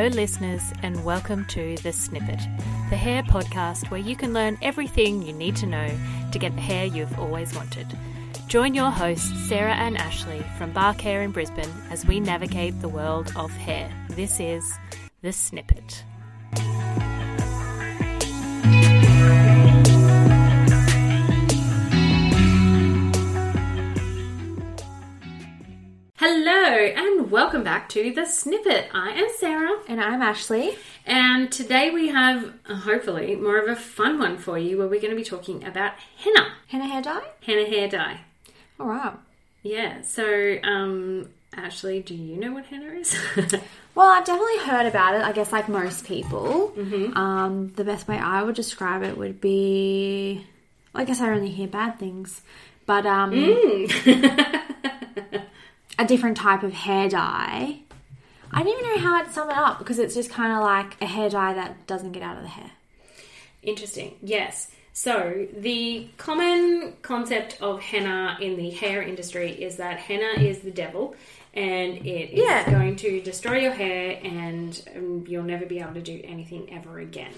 Hello, listeners, and welcome to The Snippet, the hair podcast where you can learn everything you need to know to get the hair you've always wanted. Join your hosts, Sarah and Ashley from Bark Hair in Brisbane, as we navigate the world of hair. This is The Snippet. Hello, and welcome back to The Snippet. I am Sarah. And I'm Ashley. And today we have, hopefully, more of a fun one for you where we're going to be talking about henna, Henna hair dye? henna hair dye. All right. Yeah, so, um, Ashley, do you know what henna is? Well, I've definitely heard about it, I guess, like most people. Mm-hmm. Um, the best way I would describe it would be I guess I only hear bad things, but um, Mm. a different type of hair dye. I don't even know how I'd sum it up because it's just kind of like a hair dye that doesn't get out of the hair. Interesting, yes. So, the common concept of henna in the hair industry is that henna is the devil and it is Yeah. going to destroy your hair and um, you'll never be able to do anything ever again.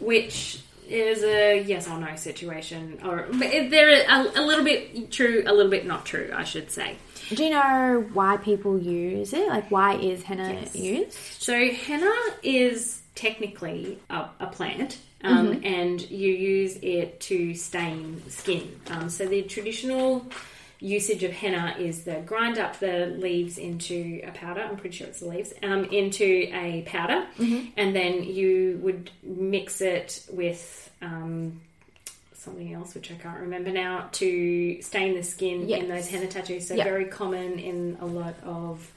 Which is a yes or no situation, or it- they're a, a little bit true, a little bit not true, I should say. Do you know why people use it? Like, why is henna Yes. used? So henna is technically a, a plant, um, and you use it to stain skin. Um, so the traditional usage of henna is the grind up the leaves into a powder. I'm pretty sure it's the leaves um, into a powder, and then you would mix it with. Um, Something else which I can't remember now to stain the skin in those henna tattoos. So Yeah. very common in a lot of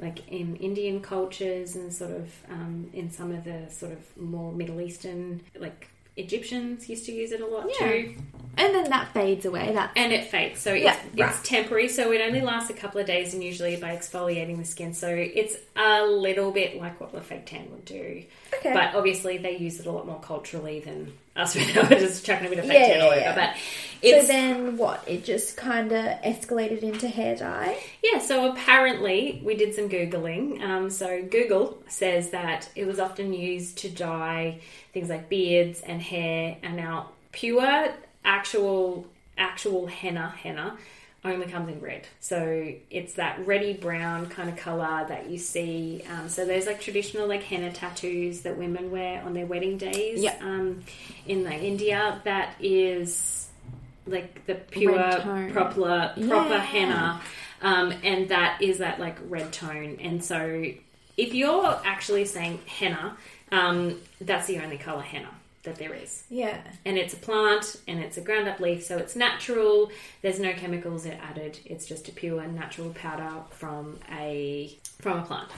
like in Indian cultures and sort of um, in some of the sort of more Middle Eastern, like Egyptians used to use it a lot Yeah. too. And then that fades away. That And it fades, so it's, Yeah, it's right. temporary. So it only lasts a couple of days, and usually by exfoliating the skin. So it's a little bit like what the fake tan would do. Okay. But obviously, they use it a lot more culturally than us. We're just chucking a bit of fake Yeah, tan all yeah, over. yeah. But so it's then what? It just kind of escalated into hair dye. Yeah, so apparently we did some Googling. Um, so Google says that it was often used to dye things like beards and hair, and now pure actual actual henna henna only comes in red. So it's that reddy brown kind of color that you see. Um, so there's like traditional like henna tattoos that women wear on their wedding days. Yeah. Um, in like India, that is like the pure proper proper Yeah. henna um, and that is that like red tone. And so, if you're actually saying henna, um, that's the only color henna that there is. Yeah. And it's a plant, and it's a ground up leaf, so it's natural. There's no chemicals added. It's just a pure natural powder from a from a plant.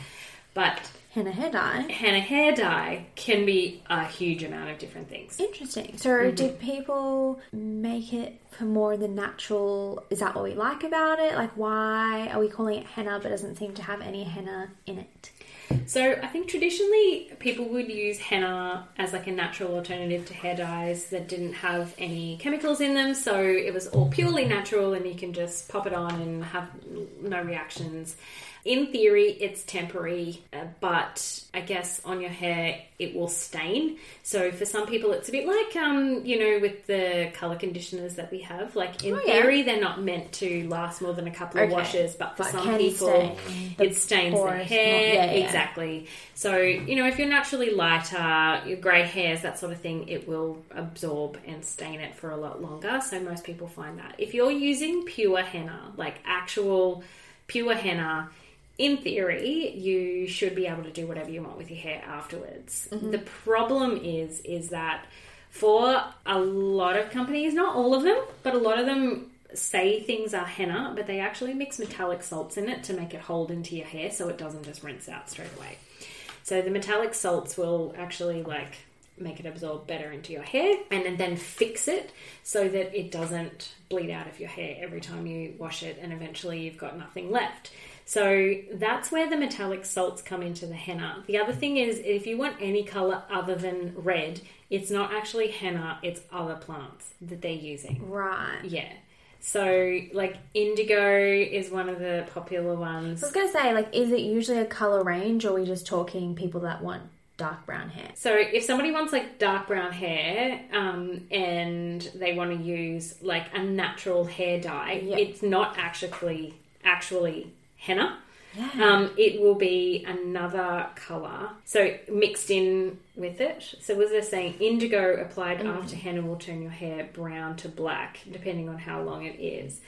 But Henna hair dye. henna hair dye can be a huge amount of different things. Interesting. So, Mm-hmm. did people make it for more the natural? Is that what we like about it? Like, why are we calling it henna but it doesn't seem to have any henna in it? So I think traditionally people would use henna as like a natural alternative to hair dyes that didn't have any chemicals in them. So it was all purely natural and you can just pop it on and have no reactions. In theory, it's temporary, uh, but I guess on your hair it will stain. So for some people, it's a bit like, um, you know, with the color conditioners that we have. Like in Oh, yeah. theory, they're not meant to last more than a couple of Okay. washes, but for But some people, stain it stains their hair. yeah, yeah. Exactly. So, you know, if you're naturally lighter, your grey hairs, that sort of thing, it will absorb and stain it for a lot longer. So, most people find that. If you're using pure henna, like actual pure henna, in theory, you should be able to do whatever you want with your hair afterwards. Mm-hmm. The problem is, is that for a lot of companies, not all of them, but a lot of them say things are henna, but they actually mix metallic salts in it to make it hold into your hair so it doesn't just rinse out straight away. So the metallic salts will actually like make it absorb better into your hair and then- then fix it so that it doesn't bleed out of your hair every time you wash it and eventually you've got nothing left. So that's where the metallic salts come into the henna. The other thing is if you want any color other than red, it's not actually henna, it's other plants that they're using. Right. Yeah. So, like indigo is one of the popular ones. I was gonna say, like, is it usually a color range, or are we just talking people that want dark brown hair? So, if somebody wants like dark brown hair um, and they want to use like a natural hair dye, Yeah. it's not actually actually henna. Yeah. Um, it will be another color, so mixed in with it. So, was there saying indigo applied after henna will turn your hair brown to black, depending on how long it is.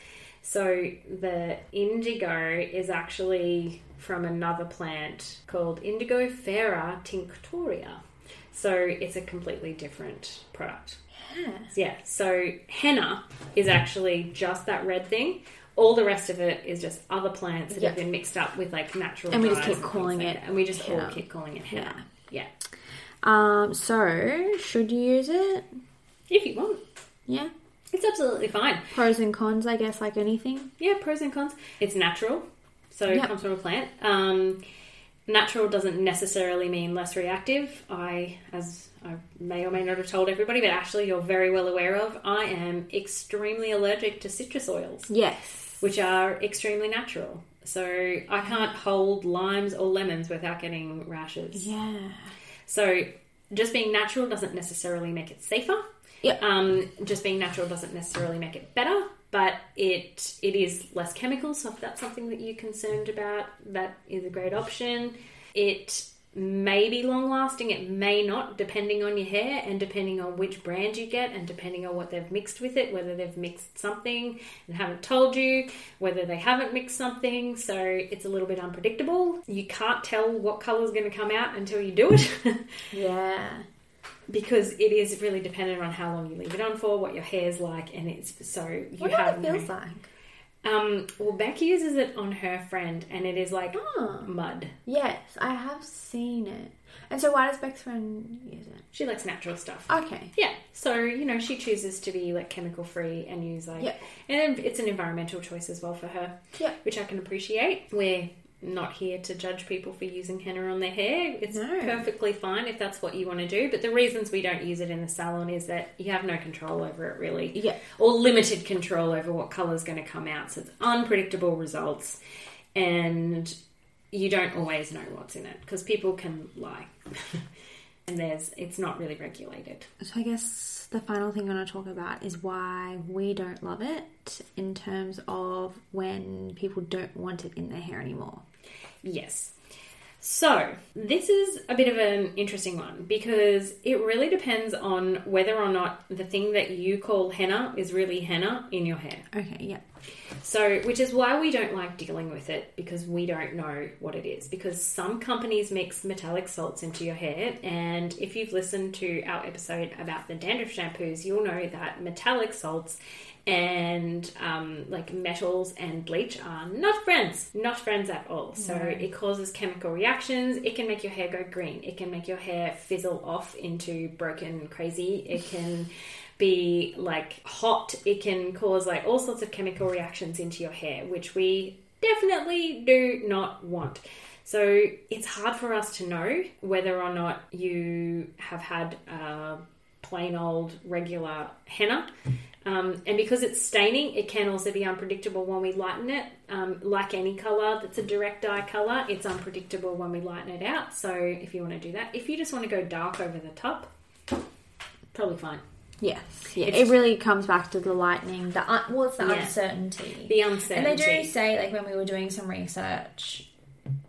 So, the indigo is actually from another plant called Indigofera tinctoria. So, it's a completely different product. yeah. Yeah, so henna is actually just that red thing. All the rest of it is just other plants that have been mixed up with like natural And we just keep calling like it that. and we just all keep calling it henna. Yeah. Um. So, should you use it? If you want. Yeah. It's absolutely fine. Pros and cons, I guess, like anything. Yeah, pros and cons. It's natural, so it comes from a plant. Um, natural doesn't necessarily mean less reactive. I, as I may or may not have told everybody, but actually you're very well aware of, I am extremely allergic to citrus oils. Yes. Which are extremely natural. So I can't hold limes or lemons without getting rashes. Yeah. So just being natural doesn't necessarily make it safer. Yep. Um, just being natural doesn't necessarily make it better, but it it is less chemical. So if that's something that you're concerned about, that is a great option. It may be long lasting, it may not, depending on your hair and depending on which brand you get and depending on what they've mixed with it, whether they've mixed something and haven't told you, whether they haven't mixed something. So it's a little bit unpredictable. You can't tell what colour is going to come out until you do it. Yeah. because it is really dependent on how long you leave it on for, what your hair's like, and it's so you What have it no- feels like. Um, well, Beck uses it on her friend, and it is like Oh. mud. Yes, I have seen it. And so, why does Beck's friend use it? She likes natural stuff. Okay. Yeah, so you know she chooses to be like chemical free and use like, Yeah. and it's an environmental choice as well for her, Yeah. which I can appreciate. We're not here to judge people for using henna on their hair. It's No. perfectly fine if that's what you want to do. But the reasons we don't use it in the salon is that you have no control over it really. Yeah. or limited control over what color is going to come out. So it's unpredictable results, and you don't always know what's in it because people can lie, and there's it's not really regulated. So, I guess the final thing I want to talk about is why we don't love it in terms of when people don't want it in their hair anymore. Yes. So, this is a bit of an interesting one because it really depends on whether or not the thing that you call henna is really henna in your hair. Okay, yeah. So, which is why we don't like dealing with it because we don't know what it is. Because some companies mix metallic salts into your hair, and if you've listened to our episode about the dandruff shampoos, you'll know that metallic salts and um, like metals and bleach are not friends, not friends at all. So it causes chemical reactions. It can make your hair go green. It can make your hair fizzle off into broken crazy. It can be like hot. It can cause like all sorts of chemical reactions into your hair, which we definitely do not want. So it's hard for us to know whether or not you have had uh, plain old regular henna. Um, and because it's staining, it can also be unpredictable when we lighten it. Um, like any color that's a direct dye color, it's unpredictable when we lighten it out. So if you want to do that, if you just want to go dark over the top, probably fine. Yes, yeah. It's- it really comes back to the lightning. The un- well, it's the Yeah. uncertainty. The uncertainty. and they do say, like when we were doing some research,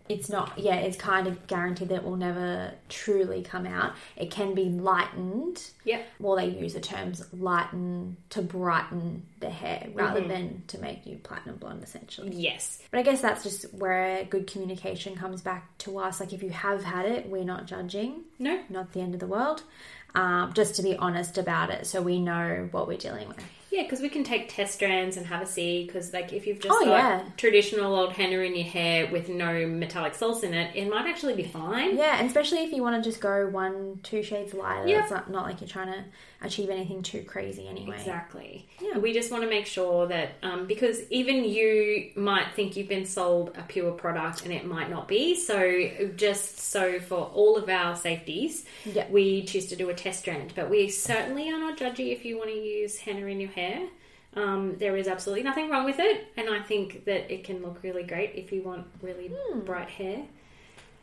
it's not. Yeah, it's kind of guaranteed that it will never truly come out. It can be lightened. Yeah. Well, they use the terms lighten to brighten the hair rather Mm-hmm. than to make you platinum blonde, essentially. Yes. But I guess that's just where good communication comes back to us. Like if you have had it, we're not judging No. not the end of the world. Um, just to be honest about it, so we know what we're dealing with. Yeah, because we can take test strands and have a see. Because like if you've just Oh, got yeah. traditional old henna in your hair with no metallic salts in it, it might actually be fine. Yeah, and especially if you want to just go one, two shades lighter. Yeah. It's not, not like you're trying to achieve anything too crazy anyway. Exactly. Yeah. We just want to make sure that um, because even you might think you've been sold a pure product and it might not be. So just so for all of our safeties, Yeah. we choose to do a test strand. But we certainly are not judgy if you want to use henna in your hair. Um, there is absolutely nothing wrong with it, and I think that it can look really great if you want really hmm. bright hair.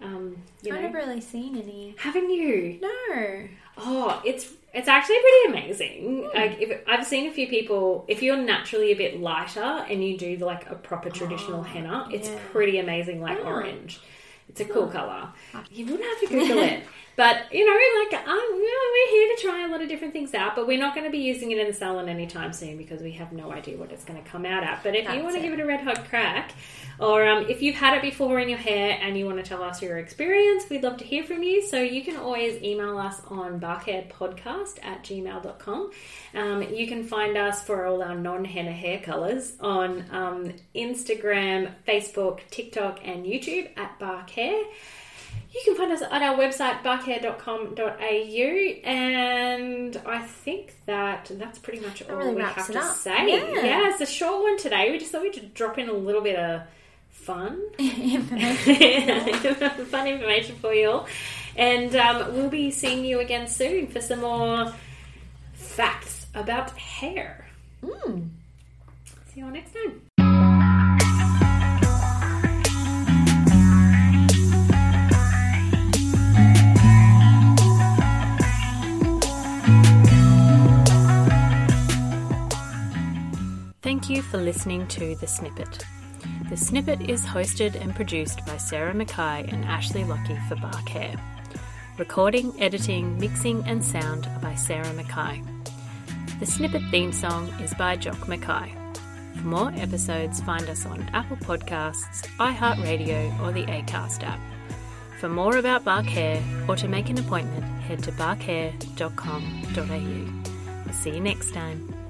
Um, you I've never really seen any. haven't you? No. Oh, it's it's actually pretty amazing. Hmm. Like if I've seen a few people, if you're naturally a bit lighter and you do like a proper traditional oh, henna, it's yeah. pretty amazing, like Oh. orange. It's a cool color. Ah. You wouldn't have to Google it. But you know, like um, you know, we're here to try a lot of different things out, but we're not going to be using it in the salon anytime soon because we have no idea what it's going to come out at. But if you want to give it a red hot crack, or um, if you've had it before in your hair and you want to tell us your experience, we'd love to hear from you. So you can always email us on barkhairpodcast at gmail.com. Um, you can find us for all our non henna hair colours on um, Instagram, Facebook, TikTok, and YouTube at Bark Hair. You can find us at our website, barkhair.com.au, and I think that that's pretty much all really we have to up. say. Yeah. yeah, it's a short one today. We just thought we'd drop in a little bit of fun. Information. fun information for you all. And um, we'll be seeing you again soon for some more facts about hair. Mm. See you all next time. For listening to The Snippet. The Snippet is hosted and produced by Sarah Mackay and Ashley Lockie for Bark Hair. Recording, editing, mixing, and sound are by Sarah Mackay. The Snippet theme song is by Jock Mackay. For more episodes, find us on Apple Podcasts, iHeartRadio, or the Acast app. For more about Bark Hair or to make an appointment, head to barkhair.com.au. We'll see you next time.